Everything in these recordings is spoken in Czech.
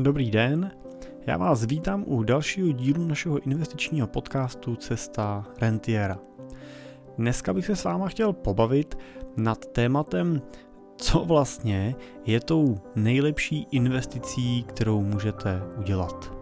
Dobrý den, já vás vítám u dalšího dílu našeho investičního podcastu Cesta Rentiera. Dneska bych se s váma chtěl pobavit nad tématem, co vlastně je tou nejlepší investicí, kterou můžete udělat.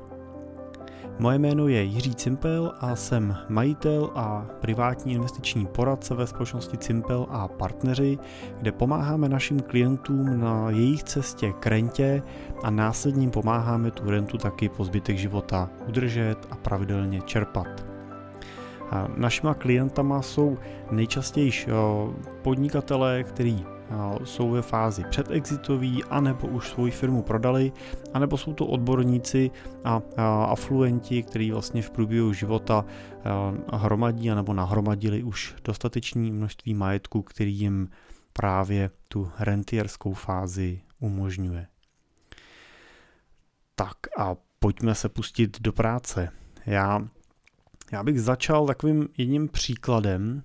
Moje jméno je Jiří Cimpel a jsem majitel a privátní investiční poradce ve společnosti Cimpel a partneři, kde pomáháme našim klientům na jejich cestě k rentě a následně pomáháme tu rentu taky po zbytek života udržet a pravidelně čerpat. Našima klientama jsou nejčastěji podnikatelé, kteří jsou ve fázi předexitový, anebo už svoji firmu prodali, anebo jsou to odborníci a afluenti, kteří vlastně v průběhu života hromadí anebo nahromadili už dostatečné množství majetku, který jim právě tu rentierskou fázi umožňuje. Tak a pojďme se pustit do práce. Já, já bych začal takovým jedním příkladem.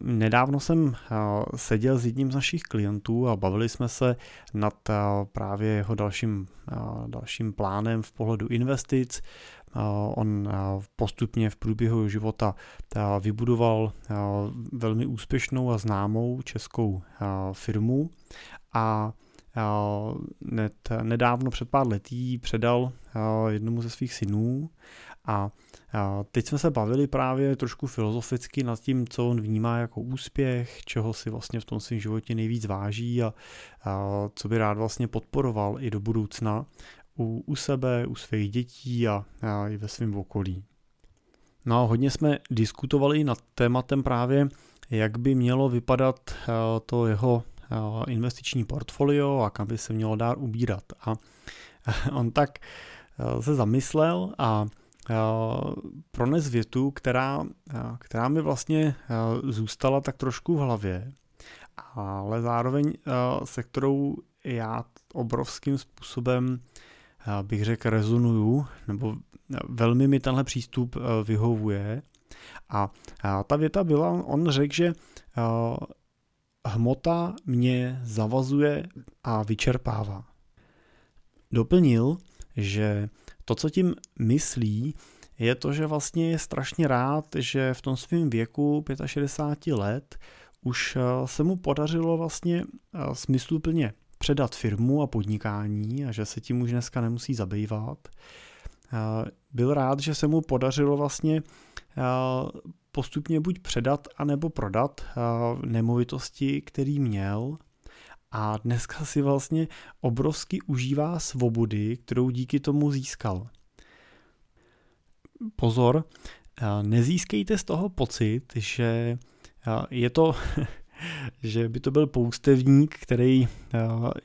Nedávno jsem eh, seděl s jedním z našich klientů a bavili jsme se nad eh, právě jeho dalším, eh, dalším plánem v pohledu investic. On postupně v průběhu života vybudoval velmi úspěšnou a známou českou firmu a nedávno před pár letí předal jednomu ze svých synů a teď jsme se bavili právě trošku filozoficky nad tím, co on vnímá jako úspěch, čeho si vlastně v tom svém životě nejvíc váží a, co by rád vlastně podporoval i do budoucna u, u sebe, u svých dětí a, a i ve svém okolí. No a hodně jsme diskutovali nad tématem právě, jak by mělo vypadat to jeho investiční portfolio a kam by se mělo dát ubírat. A on tak se zamyslel a prones větu, která, která mi vlastně zůstala tak trošku v hlavě, ale zároveň se kterou já obrovským způsobem bych řekl rezonuju, nebo velmi mi tenhle přístup vyhovuje. A ta věta byla, on řekl, že hmota mě zavazuje a vyčerpává. Doplnil, že to, co tím myslí, je to, že vlastně je strašně rád, že v tom svém věku 65 let už eh, se mu podařilo vlastně eh, smysluplně předat firmu a podnikání a že se tím už dneska nemusí zabývat. Eh, byl rád, že se mu podařilo vlastně postupně buď předat, anebo prodat nemovitosti, který měl a dneska si vlastně obrovsky užívá svobody, kterou díky tomu získal. Pozor, nezískejte z toho pocit, že je to že by to byl poustevník, který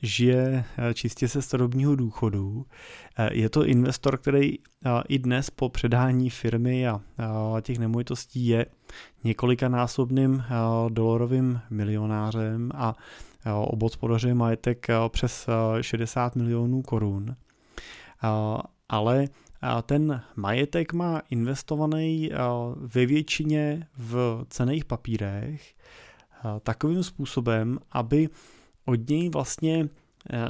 žije čistě se starobního důchodu. Je to investor, který i dnes po předání firmy a těch nemovitostí je několikanásobným dolarovým milionářem a obhospodařuje majetek přes 60 milionů korun. Ale ten majetek má investovaný ve většině v cených papírech takovým způsobem, aby od něj vlastně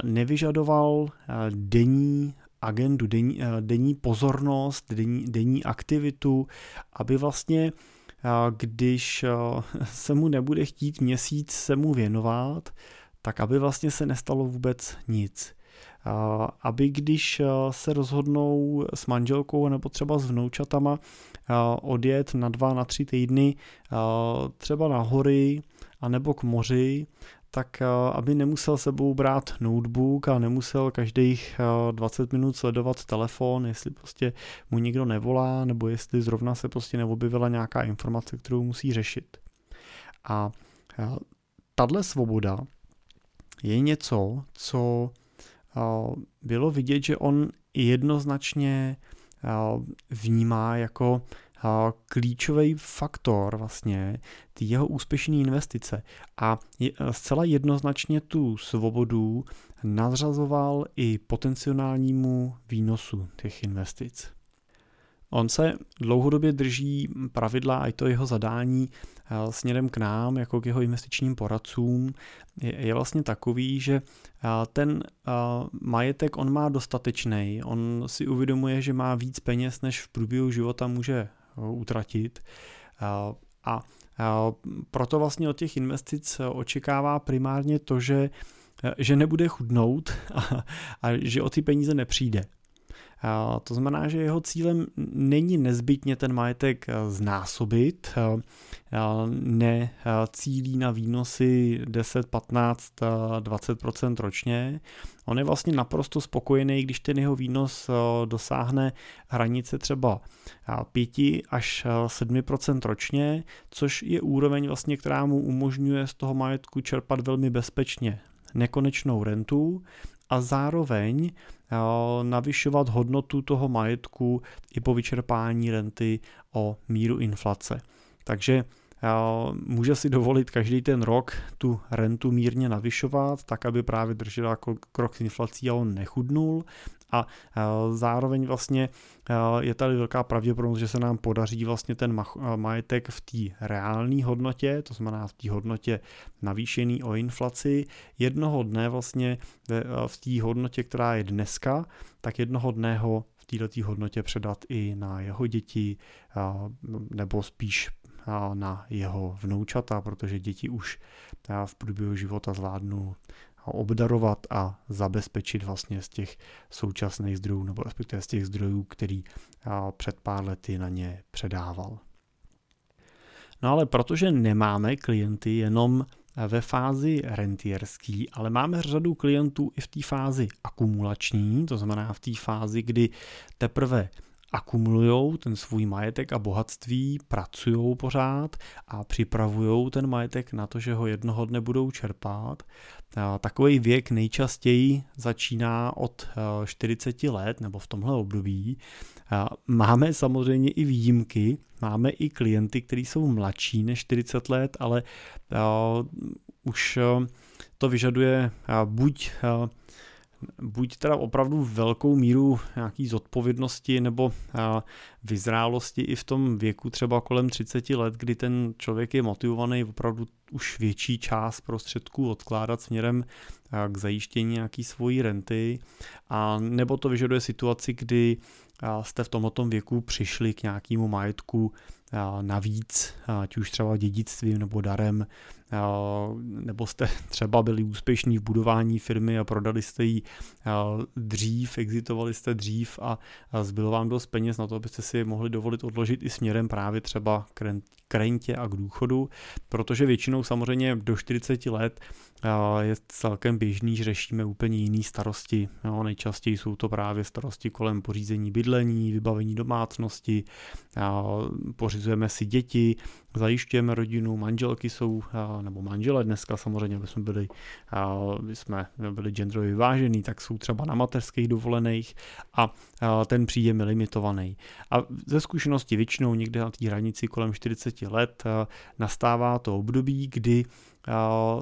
nevyžadoval denní agendu, denní, denní pozornost, denní, denní aktivitu, aby vlastně když se mu nebude chtít měsíc se mu věnovat, tak aby vlastně se nestalo vůbec nic. Aby když se rozhodnou s manželkou nebo třeba s vnoučatama odjet na dva, na tři týdny třeba na hory, anebo k moři, tak eh, aby nemusel sebou brát notebook a nemusel každých 20 minut sledovat telefon, jestli prostě mu někdo nevolá, nebo jestli zrovna se prostě neobjevila nějaká informace, kterou musí řešit. A eh, tahle svoboda je něco, co eh, bylo vidět, že on jednoznačně vnímá jako klíčový faktor vlastně ty jeho úspěšné investice. A zcela jednoznačně tu svobodu nadřazoval i potenciálnímu výnosu těch investic. On se dlouhodobě drží pravidla a i to jeho zadání eh, směrem k nám, jako k jeho investičním poradcům, je vlastně takový, že eh, ten majetek on má dostatečný, on si uvědomuje, že má víc peněz, než v průběhu života může utratit a proto vlastně od těch investic očekává primárně to, že že nebude chudnout a, a že o ty peníze nepřijde. To znamená, že jeho cílem není nezbytně ten majetek eh, znásobit, eh, ne eh, cílí na výnosy 10, 15, 20% ročně. On je vlastně naprosto spokojený, když ten jeho výnos dosáhne hranice třeba 5 až 7% ročně, což je úroveň vlastně, která mu umožňuje z toho majetku čerpat velmi bezpečně nekonečnou rentu a zároveň eh, navyšovat hodnotu toho majetku i po vyčerpání renty o míru inflace. Takže eh, může si dovolit každý ten rok tu rentu mírně navyšovat, tak aby právě držela krok s inflací a on nechudnul a zároveň vlastně je tady velká pravděpodobnost, že se nám podaří vlastně ten majetek v té reálné hodnotě, to znamená v té hodnotě navýšený o inflaci, jednoho dne vlastně v té hodnotě, která je dneska, tak jednoho dne ho v této hodnotě předat i na jeho děti, nebo spíš na jeho vnoučata, protože děti už v průběhu života zvládnou obdarovat a zabezpečit vlastně z těch současných zdrojů, nebo respektive z těch zdrojů, který před pár lety na ně předával. No ale protože nemáme klienty jenom ve fázi rentierský, ale máme řadu klientů i v té fázi akumulační, to znamená v té fázi, kdy teprve akumulují ten svůj majetek a bohatství, pracují pořád a připravují ten majetek na to, že ho jednoho dne budou čerpat. Takový věk nejčastěji začíná od 40 eh, let nebo v tomhle období. Máme samozřejmě i výjimky, máme i klienty, kteří jsou mladší než 40 let, ale eh, už eh, to vyžaduje buď buď teda opravdu velkou míru nějaký zodpovědnosti nebo vyzrálosti i v tom věku třeba kolem 30 let, kdy ten člověk je motivovaný opravdu už větší část prostředků odkládat směrem k zajištění nějaký svojí renty, a nebo to vyžaduje situaci, kdy jste v tomto věku přišli k nějakému majetku navíc, ať už třeba dědictvím nebo darem, nebo jste třeba byli úspěšní v budování firmy a prodali jste ji dřív, exitovali jste dřív a zbylo vám dost peněz na to, abyste si mohli dovolit odložit i směrem právě třeba k rentě a k důchodu, protože většinou samozřejmě do 40 let je celkem běžný, že řešíme úplně jiné starosti. Jo, nejčastěji jsou to právě starosti kolem pořízení bydlení, vybavení domácnosti, pořizujeme si děti, zajišťujeme rodinu, manželky jsou, nebo manžele dneska samozřejmě, aby jsme byli, aby jsme byli genderově vyvážený, tak jsou třeba na mateřských dovolených a ten příjem je limitovaný. A ze zkušenosti většinou někde na té hranici kolem 40 let nastává to období, kdy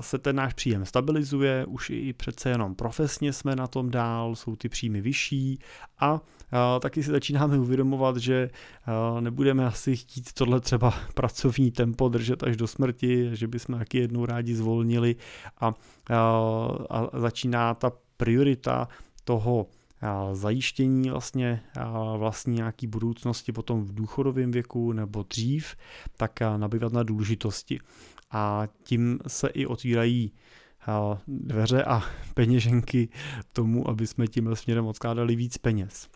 se ten náš příjem stabilizuje, už i přece jenom profesně jsme na tom dál, jsou ty příjmy vyšší a taky si začínáme uvědomovat, že nebudeme asi chtít tohle třeba pracovní tempo držet až do smrti, že bychom taky jednou rádi zvolnili a, a začíná ta priorita toho zajištění vlastně vlastní nějaký budoucnosti potom v důchodovém věku nebo dřív, tak nabývat na důležitosti a tím se i otvírají dveře a peněženky tomu, aby jsme tím směrem odkládali víc peněz.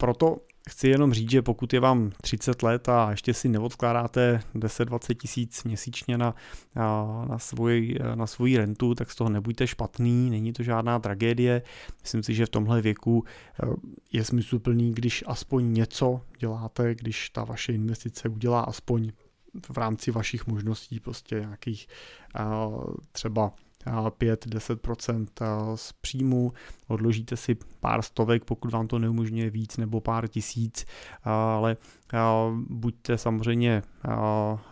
Proto chci jenom říct, že pokud je vám 30 let a ještě si neodkládáte 10-20 tisíc měsíčně na, na, svůj, na svůj rentu, tak z toho nebuďte špatný, není to žádná tragédie. Myslím si, že v tomhle věku e, je smysluplný, když aspoň něco děláte, když ta vaše investice udělá aspoň v rámci vašich možností prostě nějakých třeba 5-10% z příjmu, odložíte si pár stovek, pokud vám to neumožňuje víc nebo pár tisíc, ale buďte samozřejmě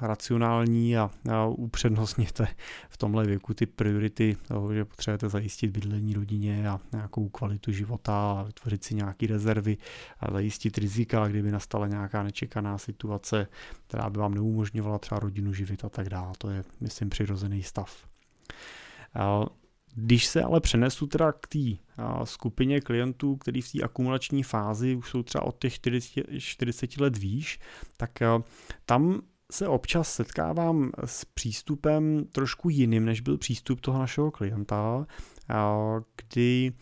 racionální a upřednostněte v tomhle věku ty priority toho, že potřebujete zajistit bydlení rodině a nějakou kvalitu života a vytvořit si nějaké rezervy a zajistit rizika, kdyby nastala nějaká nečekaná situace, která by vám neumožňovala třeba rodinu živit a tak dále. To je, myslím, přirozený stav. Když se ale přenesu teda k té skupině klientů, kteří v té akumulační fázi už jsou třeba od těch 40, 40 let výš, tak tam se občas setkávám s přístupem trošku jiným, než byl přístup toho našeho klienta, kdy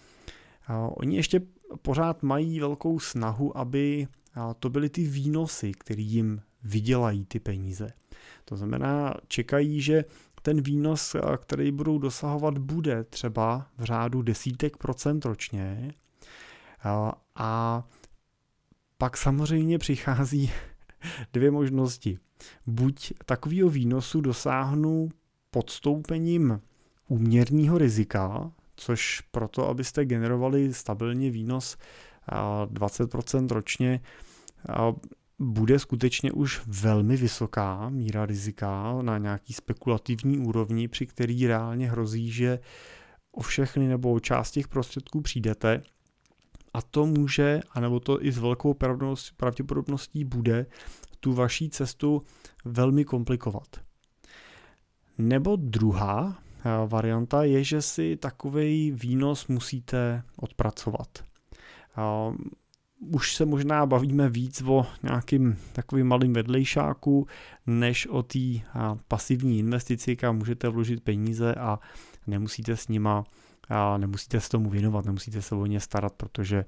oni ještě pořád mají velkou snahu, aby to byly ty výnosy, které jim vydělají ty peníze. To znamená, čekají, že ten výnos, eh, který budou dosahovat, bude třeba v řádu desítek procent ročně. Eh, a pak samozřejmě přichází dvě možnosti. Buď takového výnosu dosáhnu podstoupením úměrného rizika, což proto, abyste generovali stabilně výnos 20% eh, ročně, bude skutečně už velmi vysoká míra rizika na nějaký spekulativní úrovni, při který reálně hrozí, že o všechny nebo o část těch prostředků přijdete a to může, anebo to i s velkou pravděpodobností bude, tu vaší cestu velmi komplikovat. Nebo druhá eh, varianta je, že si takový výnos musíte odpracovat. Už se možná bavíme víc o nějakým takovým malým vedlejšáku, než o té pasivní investici, kam můžete vložit peníze a nemusíte s nima a nemusíte se tomu věnovat, nemusíte se o ně starat, protože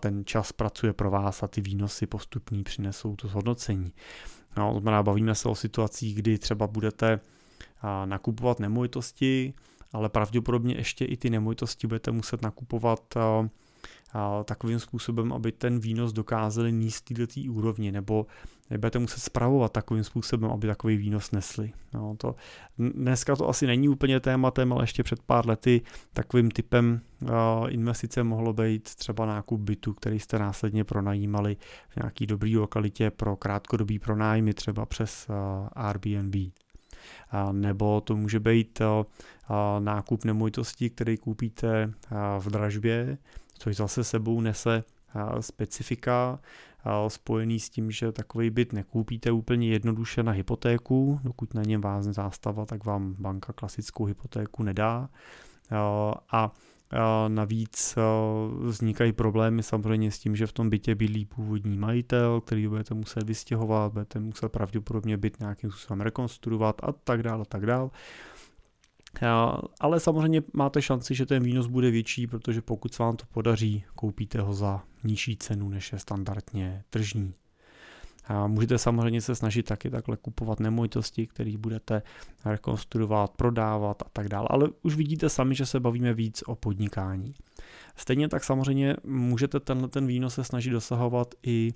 ten čas pracuje pro vás a ty výnosy postupní přinesou to zhodnocení. No, to znamená, bavíme se o situacích, kdy třeba budete nakupovat nemovitosti, ale pravděpodobně ještě i ty nemovitosti budete muset nakupovat takovým způsobem, aby ten výnos dokázali níst této úrovni, nebo nebudete muset spravovat takovým způsobem, aby takový výnos nesli. No, to, dneska to asi není úplně tématem, ale ještě před pár lety takovým typem investice mohlo být třeba nákup bytu, který jste následně pronajímali v nějaký dobrý lokalitě pro krátkodobý pronájmy, třeba přes Airbnb. Nebo to může být nákup nemovitosti, který koupíte v dražbě, což zase sebou nese specifika spojený s tím, že takový byt nekoupíte úplně jednoduše na hypotéku, dokud na něm vázne zástava, tak vám banka klasickou hypotéku nedá. A navíc vznikají problémy samozřejmě s tím, že v tom bytě bydlí původní majitel, který budete muset vystěhovat, budete muset pravděpodobně byt nějakým způsobem rekonstruovat a tak dále a tak dále. Ale samozřejmě máte šanci, že ten výnos bude větší, protože pokud se vám to podaří, koupíte ho za nižší cenu, než je standardně tržní. A můžete samozřejmě se snažit taky takhle kupovat nemovitosti, které budete rekonstruovat, prodávat a tak dále, ale už vidíte sami, že se bavíme víc o podnikání. Stejně tak samozřejmě můžete tenhle ten výnos se snažit dosahovat i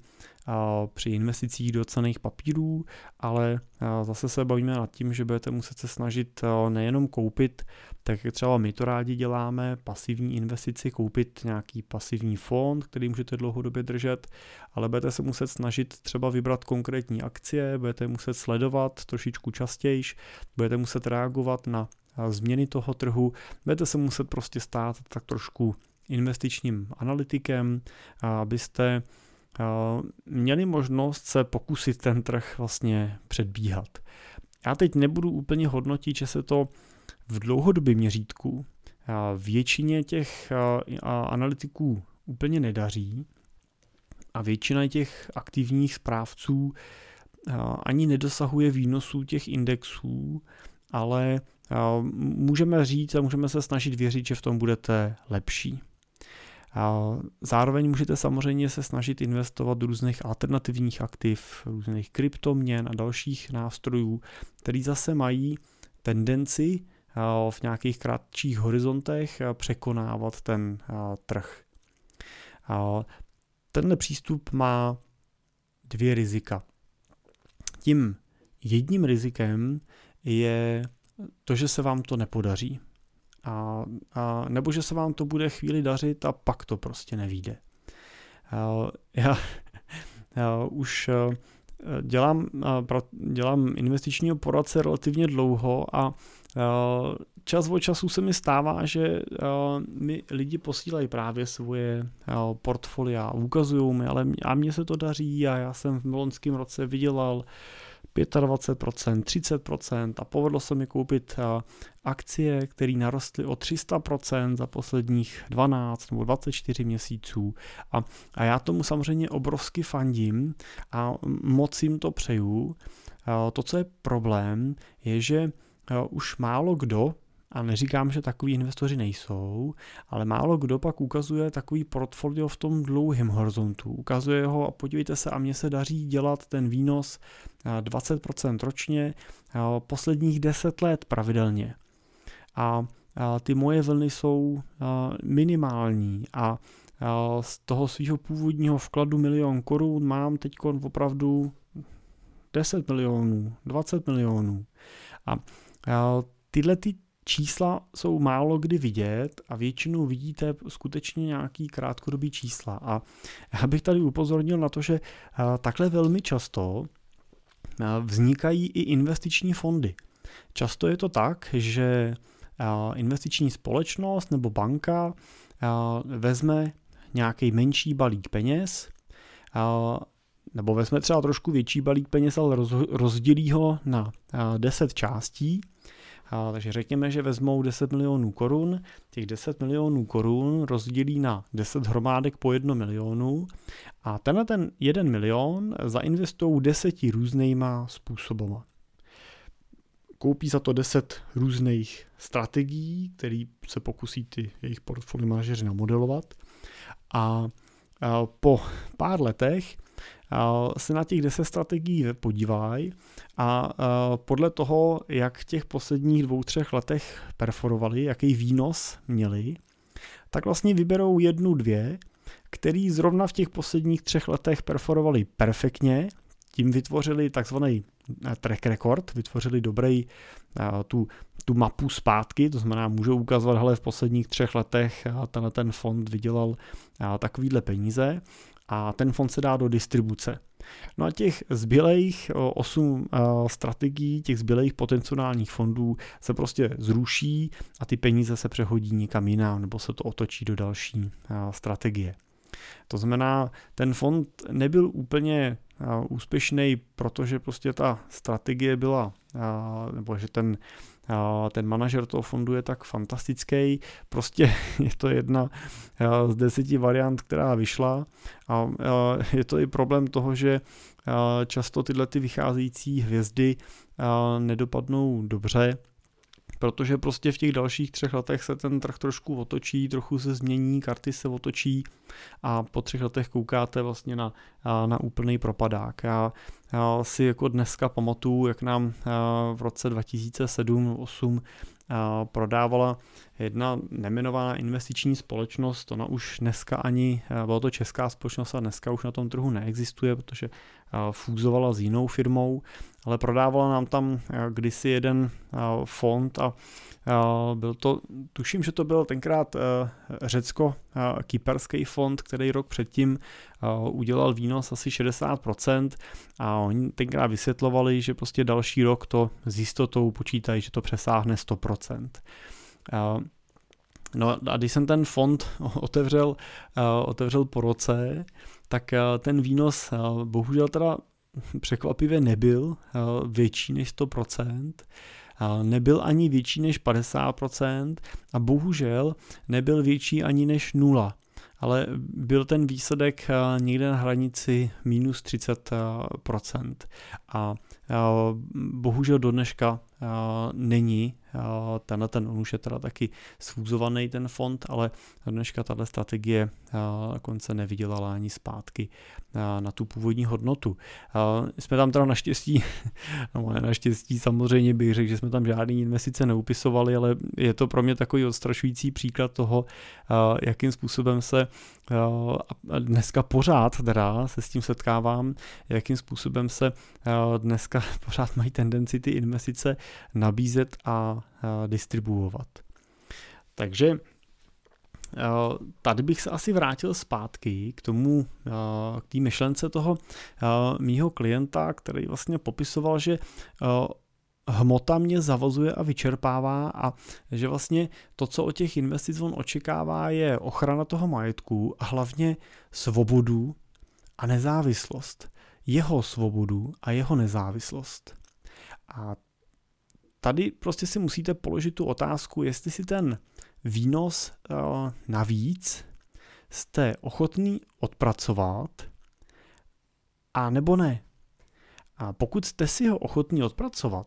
při investicích do cených papírů, ale zase se bavíme nad tím, že budete muset se snažit nejenom koupit, tak jak třeba my to rádi děláme, pasivní investici, koupit nějaký pasivní fond, který můžete dlouhodobě držet, ale budete se muset snažit třeba vybrat konkrétní akcie, budete muset sledovat trošičku častěji, budete muset reagovat na změny toho trhu, budete se muset prostě stát tak trošku investičním analytikem, abyste měli možnost se pokusit ten trh vlastně předbíhat. Já teď nebudu úplně hodnotit, že se to v dlouhodobém měřítku většině těch analytiků úplně nedaří a většina těch aktivních správců ani nedosahuje výnosů těch indexů, ale můžeme říct a můžeme se snažit věřit, že v tom budete lepší. Zároveň můžete samozřejmě se snažit investovat do různých alternativních aktiv, různých kryptoměn a dalších nástrojů, který zase mají tendenci v nějakých kratších horizontech překonávat ten trh. Tenhle přístup má dvě rizika. Tím jedním rizikem je to, že se vám to nepodaří. a, a nebo že se vám to bude chvíli dařit a pak to prostě nevíde. Já, já už dělám, dělám investičního poradce relativně dlouho a čas od času se mi stává, že mi lidi posílají právě svoje portfolia, ukazují mi, ale a mně se to daří a já jsem v loňském roce vydělal 25%, 30% a povedlo se mi koupit akcie, které narostly o 300% za posledních 12 nebo 24 měsíců a, a já tomu samozřejmě obrovsky fandím a moc jim to přeju. To, co je problém, je, že už málo kdo a neříkám, že takový investoři nejsou, ale málo kdo pak ukazuje takový portfolio v tom dlouhém horizontu. Ukazuje ho a podívejte se, a mně se daří dělat ten výnos 20% ročně posledních 10 let pravidelně. A ty moje vlny jsou minimální a z toho svého původního vkladu milion korun mám teď opravdu 10 milionů, 20 milionů. A tyhle ty čísla jsou málo kdy vidět a většinou vidíte skutečně nějaký krátkodobý čísla. A já bych tady upozornil na to, že takhle velmi často vznikají i investiční fondy. Často je to tak, že investiční společnost nebo banka vezme nějaký menší balík peněz, nebo vezme třeba trošku větší balík peněz, ale rozdělí ho na 10 částí a, takže řekněme, že vezmou 10 milionů korun, těch 10 milionů korun rozdělí na 10 hromádek po 1 milionu. A tenhle ten 1 milion zainvestují 10 různýma způsobama. Koupí za to 10 různých strategií, které se pokusí ty jejich portfolio manažeři namodelovat. A po pár letech se na těch 10 strategií podívají a podle toho, jak v těch posledních dvou, třech letech perforovali, jaký výnos měli, tak vlastně vyberou jednu, dvě, který zrovna v těch posledních třech letech perforovali perfektně, tím vytvořili takzvaný eh, track record, vytvořili dobrý eh, tu, tu mapu zpátky, to znamená, můžou ukazovat, hele, v posledních třech letech eh, tenhle ten fond vydělal takovýhle peníze a ten fond se dá do distribuce. No a těch zbylejch 8 strategií, těch zbylejch potenciálních fondů se prostě zruší a ty peníze se přehodí někam jinam nebo se to otočí do další strategie. To znamená, ten fond nebyl úplně úspěšný, protože prostě ta strategie byla, nebo že ten ten manažer toho fondu je tak fantastický, prostě je to jedna z deseti variant, která vyšla. A je to i problém toho, že často tyhle ty vycházející hvězdy nedopadnou dobře, protože prostě v těch dalších třech letech se ten trh trošku otočí, trochu se změní, karty se otočí a po třech letech koukáte vlastně na, na úplný propadák. Já, já si jako dneska pamatuju, jak nám v roce 2007-2008 prodávala jedna nemenovaná investiční společnost, ona už dneska ani, byla to česká společnost a dneska už na tom trhu neexistuje, protože fúzovala s jinou firmou, ale prodávala nám tam kdysi jeden fond a byl to, tuším, že to byl tenkrát řecko-kyperský fond, který rok předtím udělal výnos asi 60% a oni tenkrát vysvětlovali, že prostě další rok to s jistotou počítají, že to přesáhne 100%. No a když jsem ten fond otevřel, otevřel po roce, tak ten výnos bohužel teda překvapivě nebyl větší než 100%, nebyl ani větší než 50% a bohužel nebyl větší ani než nula ale byl ten výsledek někde na hranici minus 30%. A bohužel do dneška není tenhle ten, on už je teda taky sfúzovaný ten fond, ale dneška tahle strategie konce nevydělala ani zpátky na tu původní hodnotu. Jsme tam teda naštěstí, no naštěstí samozřejmě bych řekl, že jsme tam žádný investice neupisovali, ale je to pro mě takový odstrašující příklad toho, jakým způsobem se dneska pořád teda se s tím setkávám, jakým způsobem se dneska pořád mají tendenci ty investice nabízet a distribuovat. Takže tady bych se asi vrátil zpátky k tomu, k té myšlence toho mýho klienta, který vlastně popisoval, že hmota mě zavazuje a vyčerpává a že vlastně to, co od těch investic on očekává, je ochrana toho majetku a hlavně svobodu a nezávislost. Jeho svobodu a jeho nezávislost. A tady prostě si musíte položit tu otázku, jestli si ten výnos uh, navíc jste ochotný odpracovat a nebo ne. A pokud jste si ho ochotný odpracovat,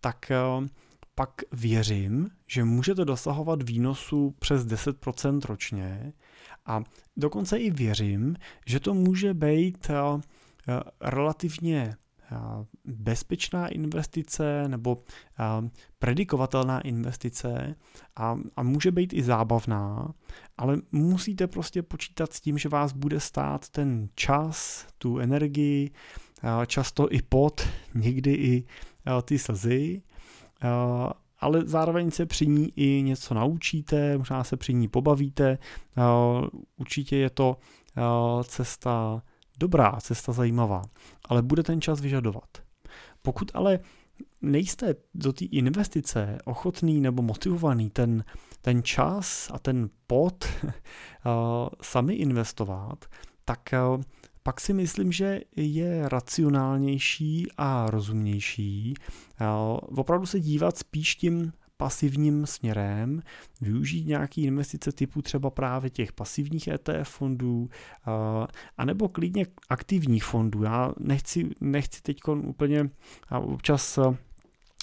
tak uh, pak věřím, že můžete dosahovat výnosu přes 10% ročně a dokonce i věřím, že to může být uh, relativně bezpečná investice nebo predikovatelná investice a, a může být i zábavná, ale musíte prostě počítat s tím, že vás bude stát ten čas, tu energii, často i pot, někdy i ty slzy, ale zároveň se při ní i něco naučíte, možná se při ní pobavíte, určitě je to cesta dobrá, cesta zajímavá, ale bude ten čas vyžadovat. Pokud ale nejste do té investice ochotný nebo motivovaný ten, ten čas a ten pot uh, sami investovat, tak uh, pak si myslím, že je racionálnější a rozumnější uh, opravdu se dívat spíš tím pasivním směrem, využít nějaký investice typu třeba právě těch pasivních ETF fondů, anebo klidně aktivních fondů. Já nechci, nechci teď úplně občas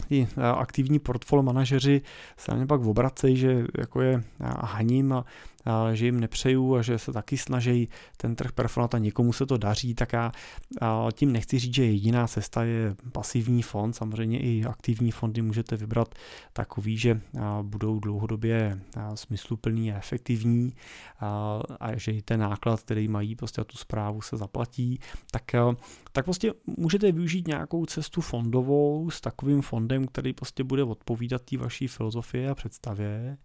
ty aktivní portfolio manažeři se na mě pak obracejí, že jako je haním a že jim nepřeju a že se taky snaží ten trh performovat a někomu se to daří, tak já tím nechci říct, že jediná cesta je pasivní fond, samozřejmě i aktivní fondy můžete vybrat takový, že budou dlouhodobě smysluplný a efektivní a že i ten náklad, který mají prostě tu zprávu se zaplatí, tak, tak prostě můžete využít nějakou cestu fondovou s takovým fondem, který prostě bude odpovídat té vaší filozofie a představě.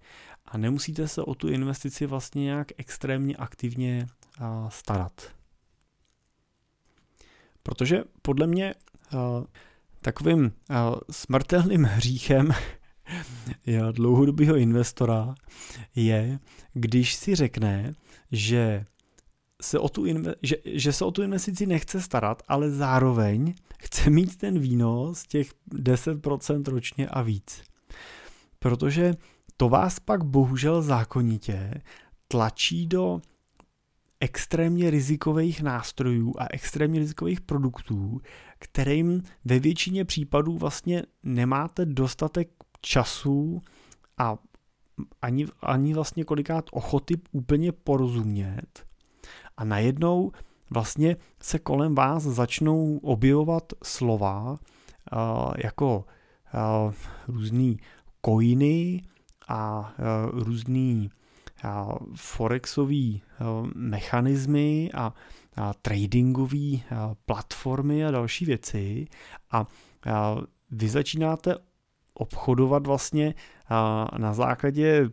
A nemusíte se o tu investici vlastně nějak extrémně aktivně starat. Protože podle mě takovým smrtelným hříchem dlouhodobého investora je, když si řekne, že se o tu inve- že, že se o tu investici nechce starat, ale zároveň chce mít ten výnos těch 10% ročně a víc. Protože to vás pak bohužel zákonitě tlačí do extrémně rizikových nástrojů a extrémně rizikových produktů, kterým ve většině případů vlastně nemáte dostatek času a ani, ani vlastně kolikrát ochoty úplně porozumět. A najednou vlastně se kolem vás začnou objevovat slova uh, jako uh, různý coiny, a e, různý forexový e, mechanismy a, tradingové platformy a další věci. A vy začínáte obchodovat vlastně na základě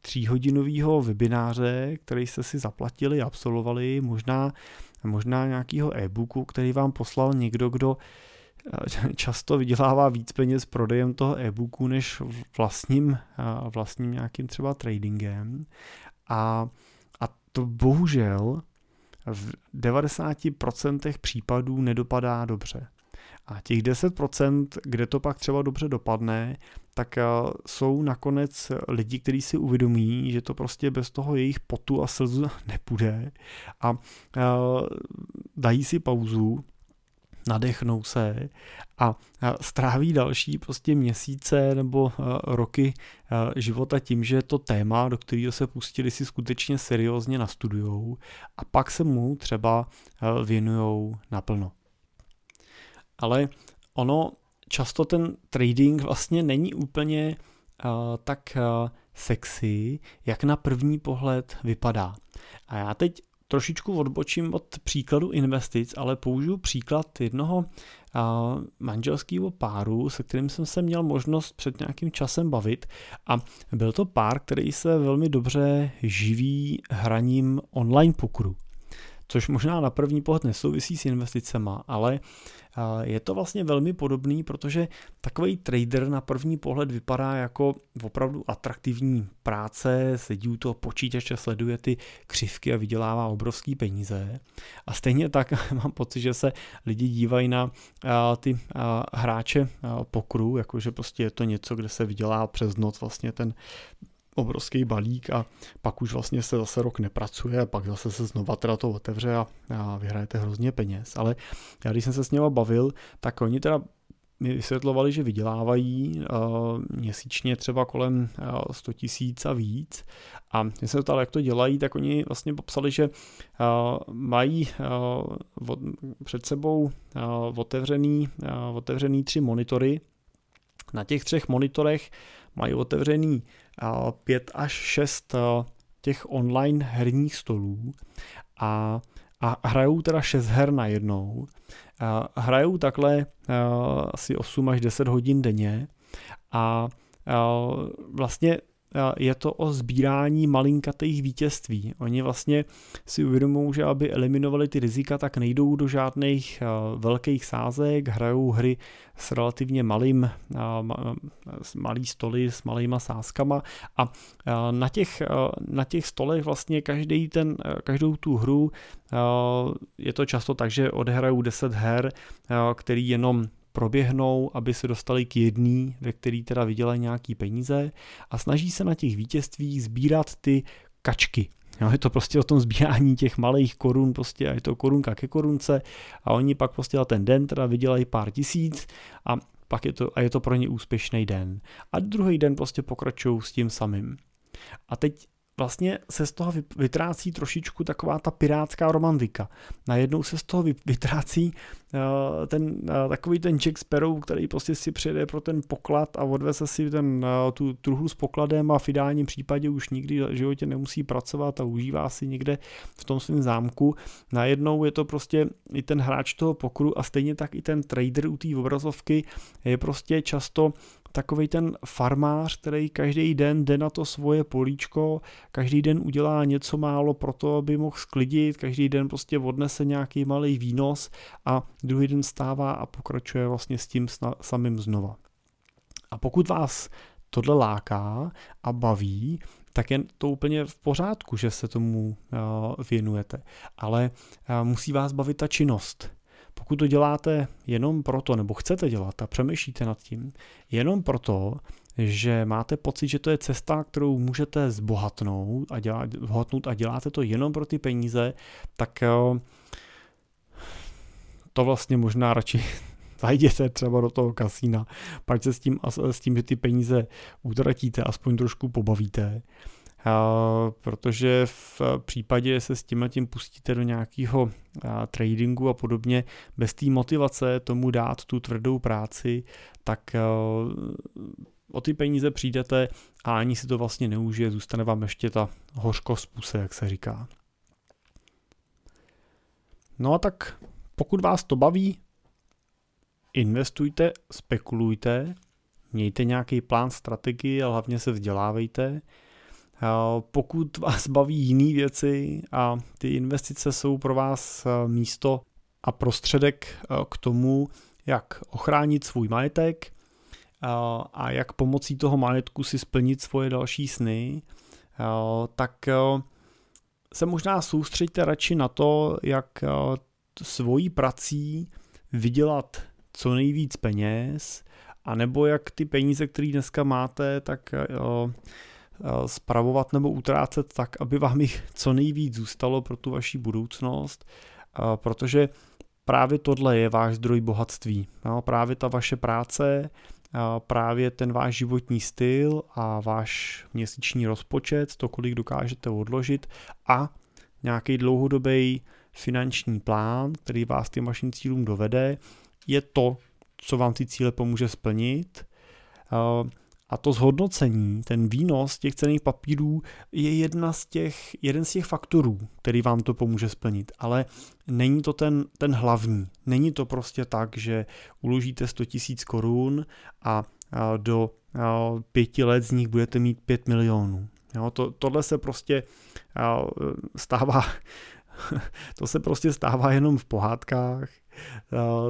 tříhodinového webináře, který jste si zaplatili, absolvovali, možná, možná nějakého e-booku, který vám poslal někdo, kdo často vydělává víc peněz prodejem toho e-booku než vlastním, vlastním nějakým třeba tradingem. A, a to bohužel v 90% případů nedopadá dobře. A těch 10%, kde to pak třeba dobře dopadne, tak jsou nakonec lidi, kteří si uvědomí, že to prostě bez toho jejich potu a slzu nepůjde a dají si pauzu nadechnou se a stráví další prostě měsíce nebo roky života tím, že to téma, do kterého se pustili, si skutečně seriózně nastudujou a pak se mu třeba věnujou naplno. Ale ono často ten trading vlastně není úplně tak sexy, jak na první pohled vypadá. A já teď trošičku odbočím od příkladu investic, ale použiju příklad jednoho manželského páru, se kterým jsem se měl možnost před nějakým časem bavit. A byl to pár, který se velmi dobře živí hraním online pokru. Což možná na první pohled nesouvisí s investicema, ale je to vlastně velmi podobný, protože takový trader na první pohled vypadá jako opravdu atraktivní práce, sedí u toho počítače, sleduje ty křivky a vydělává obrovský peníze. A stejně tak mám pocit, že se lidi dívají na ty hráče pokru, jakože prostě je to něco, kde se vydělá přes noc vlastně ten obrovský balík a pak už vlastně se zase rok nepracuje a pak zase se znova teda to otevře a, a vyhrajete hrozně peněz. Ale já když jsem se s něma bavil, tak oni teda mi vysvětlovali, že vydělávají uh, měsíčně třeba kolem uh, 100 tisíc a víc. A když jsem se ptal, jak to dělají, tak oni vlastně popsali, že uh, mají uh, od, před sebou uh, otevřený, uh, otevřený tři monitory. Na těch třech monitorech mají otevřený pět až šest těch online herních stolů a, a hrajou teda šest her na jednou. Hrajou takhle asi 8 až 10 hodin denně a vlastně je to o sbírání malinkatých vítězství. Oni vlastně si uvědomují, že aby eliminovali ty rizika, tak nejdou do žádných velkých sázek, hrajou hry s relativně malým, malý stoly s malýma sázkama a na těch, na těch stolech vlastně každý ten, každou tu hru je to často tak, že odhrajou 10 her, který jenom proběhnou, aby se dostali k jedný, ve který teda vydělají nějaký peníze a snaží se na těch vítězstvích sbírat ty kačky, Jo, je to prostě o tom sbírání těch malých korun, prostě a je to korunka ke korunce a oni pak prostě na ten den teda vydělají pár tisíc a pak je to, a je to pro ně úspěšný den. A druhý den prostě pokračují s tím samým. A teď vlastně se z toho vytrácí trošičku taková ta pirátská romantika. Najednou se z toho vytrácí uh, ten, uh, takový ten Jack Sparrow, který prostě si přijede pro ten poklad a odveze si ten, uh, tu truhlu s pokladem a v ideálním případě už nikdy v životě nemusí pracovat a užívá si někde v tom svém zámku. Najednou je to prostě i ten hráč toho pokru a stejně tak i ten trader u té obrazovky je prostě často takový ten farmář, který každý den jde na to svoje políčko, každý den udělá něco málo pro to, aby mohl sklidit, každý den prostě odnese nějaký malý výnos a druhý den stává a pokračuje vlastně s tím samým znova. A pokud vás tohle láká a baví, tak je to úplně v pořádku, že se tomu věnujete. Ale musí vás bavit ta činnost. Pokud to děláte jenom proto, nebo chcete dělat a přemýšlíte nad tím, jenom proto, že máte pocit, že to je cesta, kterou můžete zbohatnout a, dělat, zbohatnout a děláte to jenom pro ty peníze, tak eh, to vlastně možná radši zajděte třeba do toho kasína, pak se s tím, s tím, že ty peníze utratíte, aspoň trošku pobavíte protože v případě se s tím tím pustíte do nějakého tradingu a podobně, bez té motivace tomu dát tu tvrdou práci, tak o ty peníze přijdete a ani si to vlastně neužije, zůstane vám ještě ta hořkost puse, jak se říká. No a tak pokud vás to baví, investujte, spekulujte, mějte nějaký plán, strategii a hlavně se vzdělávejte, pokud vás baví jiné věci a ty investice jsou pro vás eh, místo a prostředek eh, k tomu, jak ochránit svůj majetek eh, a jak pomocí toho majetku si splnit svoje další sny, tak se možná soustřeďte radši na to, jak svojí prací vydělat co nejvíc peněz, anebo jak ty peníze, které dneska máte, tak Eh, spravovat nebo utrácet tak, aby vám jich co nejvíc zůstalo pro tu vaši budoucnost, eh, protože právě tohle je váš zdroj bohatství. Právě ta vaše práce, eh, právě ten váš životní styl a váš měsíční rozpočet, to, kolik dokážete odložit a nějaký dlouhodobý finanční plán, který vás těm vašim cílům dovede, je to, co vám ty cíle pomůže splnit A to zhodnocení, ten výnos těch cených papírů je jedna z těch, jeden z těch faktorů, který vám to pomůže splnit. Ale není to ten, ten hlavní. Není to prostě tak, že uložíte 100 000 korun a do pěti let z nich budete mít 5 milionů. Jo, to, tohle se prostě stává, to se prostě stává jenom v pohádkách,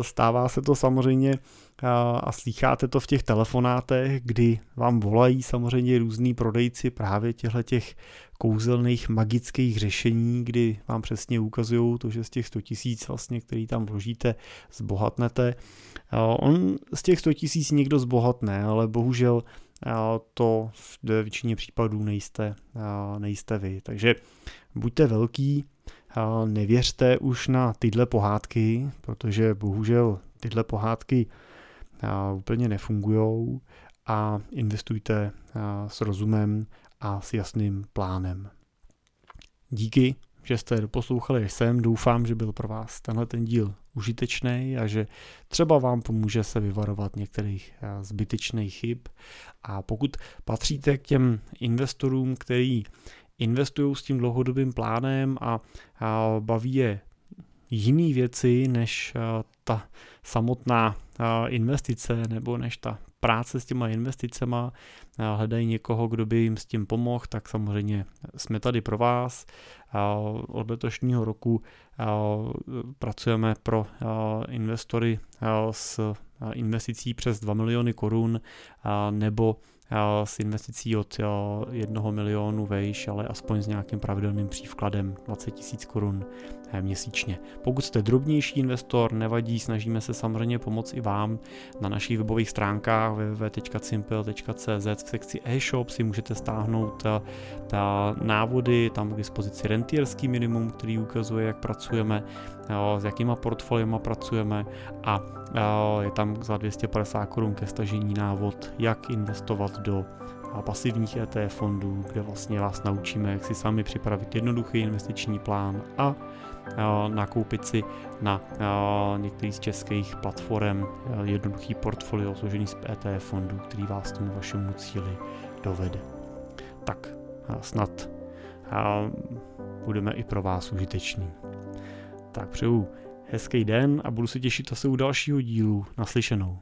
stává se to samozřejmě a slýcháte to v těch telefonátech, kdy vám volají samozřejmě různí prodejci právě těchto těch kouzelných magických řešení, kdy vám přesně ukazují to, že z těch 100 tisíc vlastně, který tam vložíte, zbohatnete. On z těch 100 tisíc někdo zbohatne, ale bohužel to v většině případů nejste, nejste vy. Takže buďte velký, nevěřte už na tyhle pohádky, protože bohužel tyhle pohádky úplně nefungují a investujte s rozumem a s jasným plánem. Díky, že jste doposlouchali až sem. Doufám, že byl pro vás tenhle ten díl užitečný a že třeba vám pomůže se vyvarovat některých zbytečných chyb. A pokud patříte k těm investorům, který investují s tím dlouhodobým plánem a, a baví je jiný věci než ta samotná investice nebo než ta práce s těma investicema, hledají někoho, kdo by jim s tím pomohl, tak samozřejmě jsme tady pro vás. Od letošního roku pracujeme pro investory s investicí přes 2 miliony korun nebo s investicí od 1 milionu vejš, ale aspoň s nějakým pravidelným přívkladem 20 tisíc korun eh, měsíčně. Pokud jste drobnější investor, nevadí, snažíme se samozřejmě pomoct i vám. Na našich webových stránkách www.simple.cz v sekci e-shop si můžete stáhnout ta, ta návody, tam k dispozici rentierský minimum, který ukazuje, jak pracujeme, s jakýma portfoliema pracujeme a je tam za 250 korun ke stažení návod, jak investovat do pasivních ETF fondů, kde vlastně vás naučíme, jak si sami připravit jednoduchý investiční plán a nakoupit si na některých z českých platform jednoduchý portfolio složený z ETF fondů, který vás tomu vašemu cíli dovede. Tak snad budeme i pro vás užiteční. Tak přeju hezký den a budu se těšit zase u dalšího dílu naslyšenou.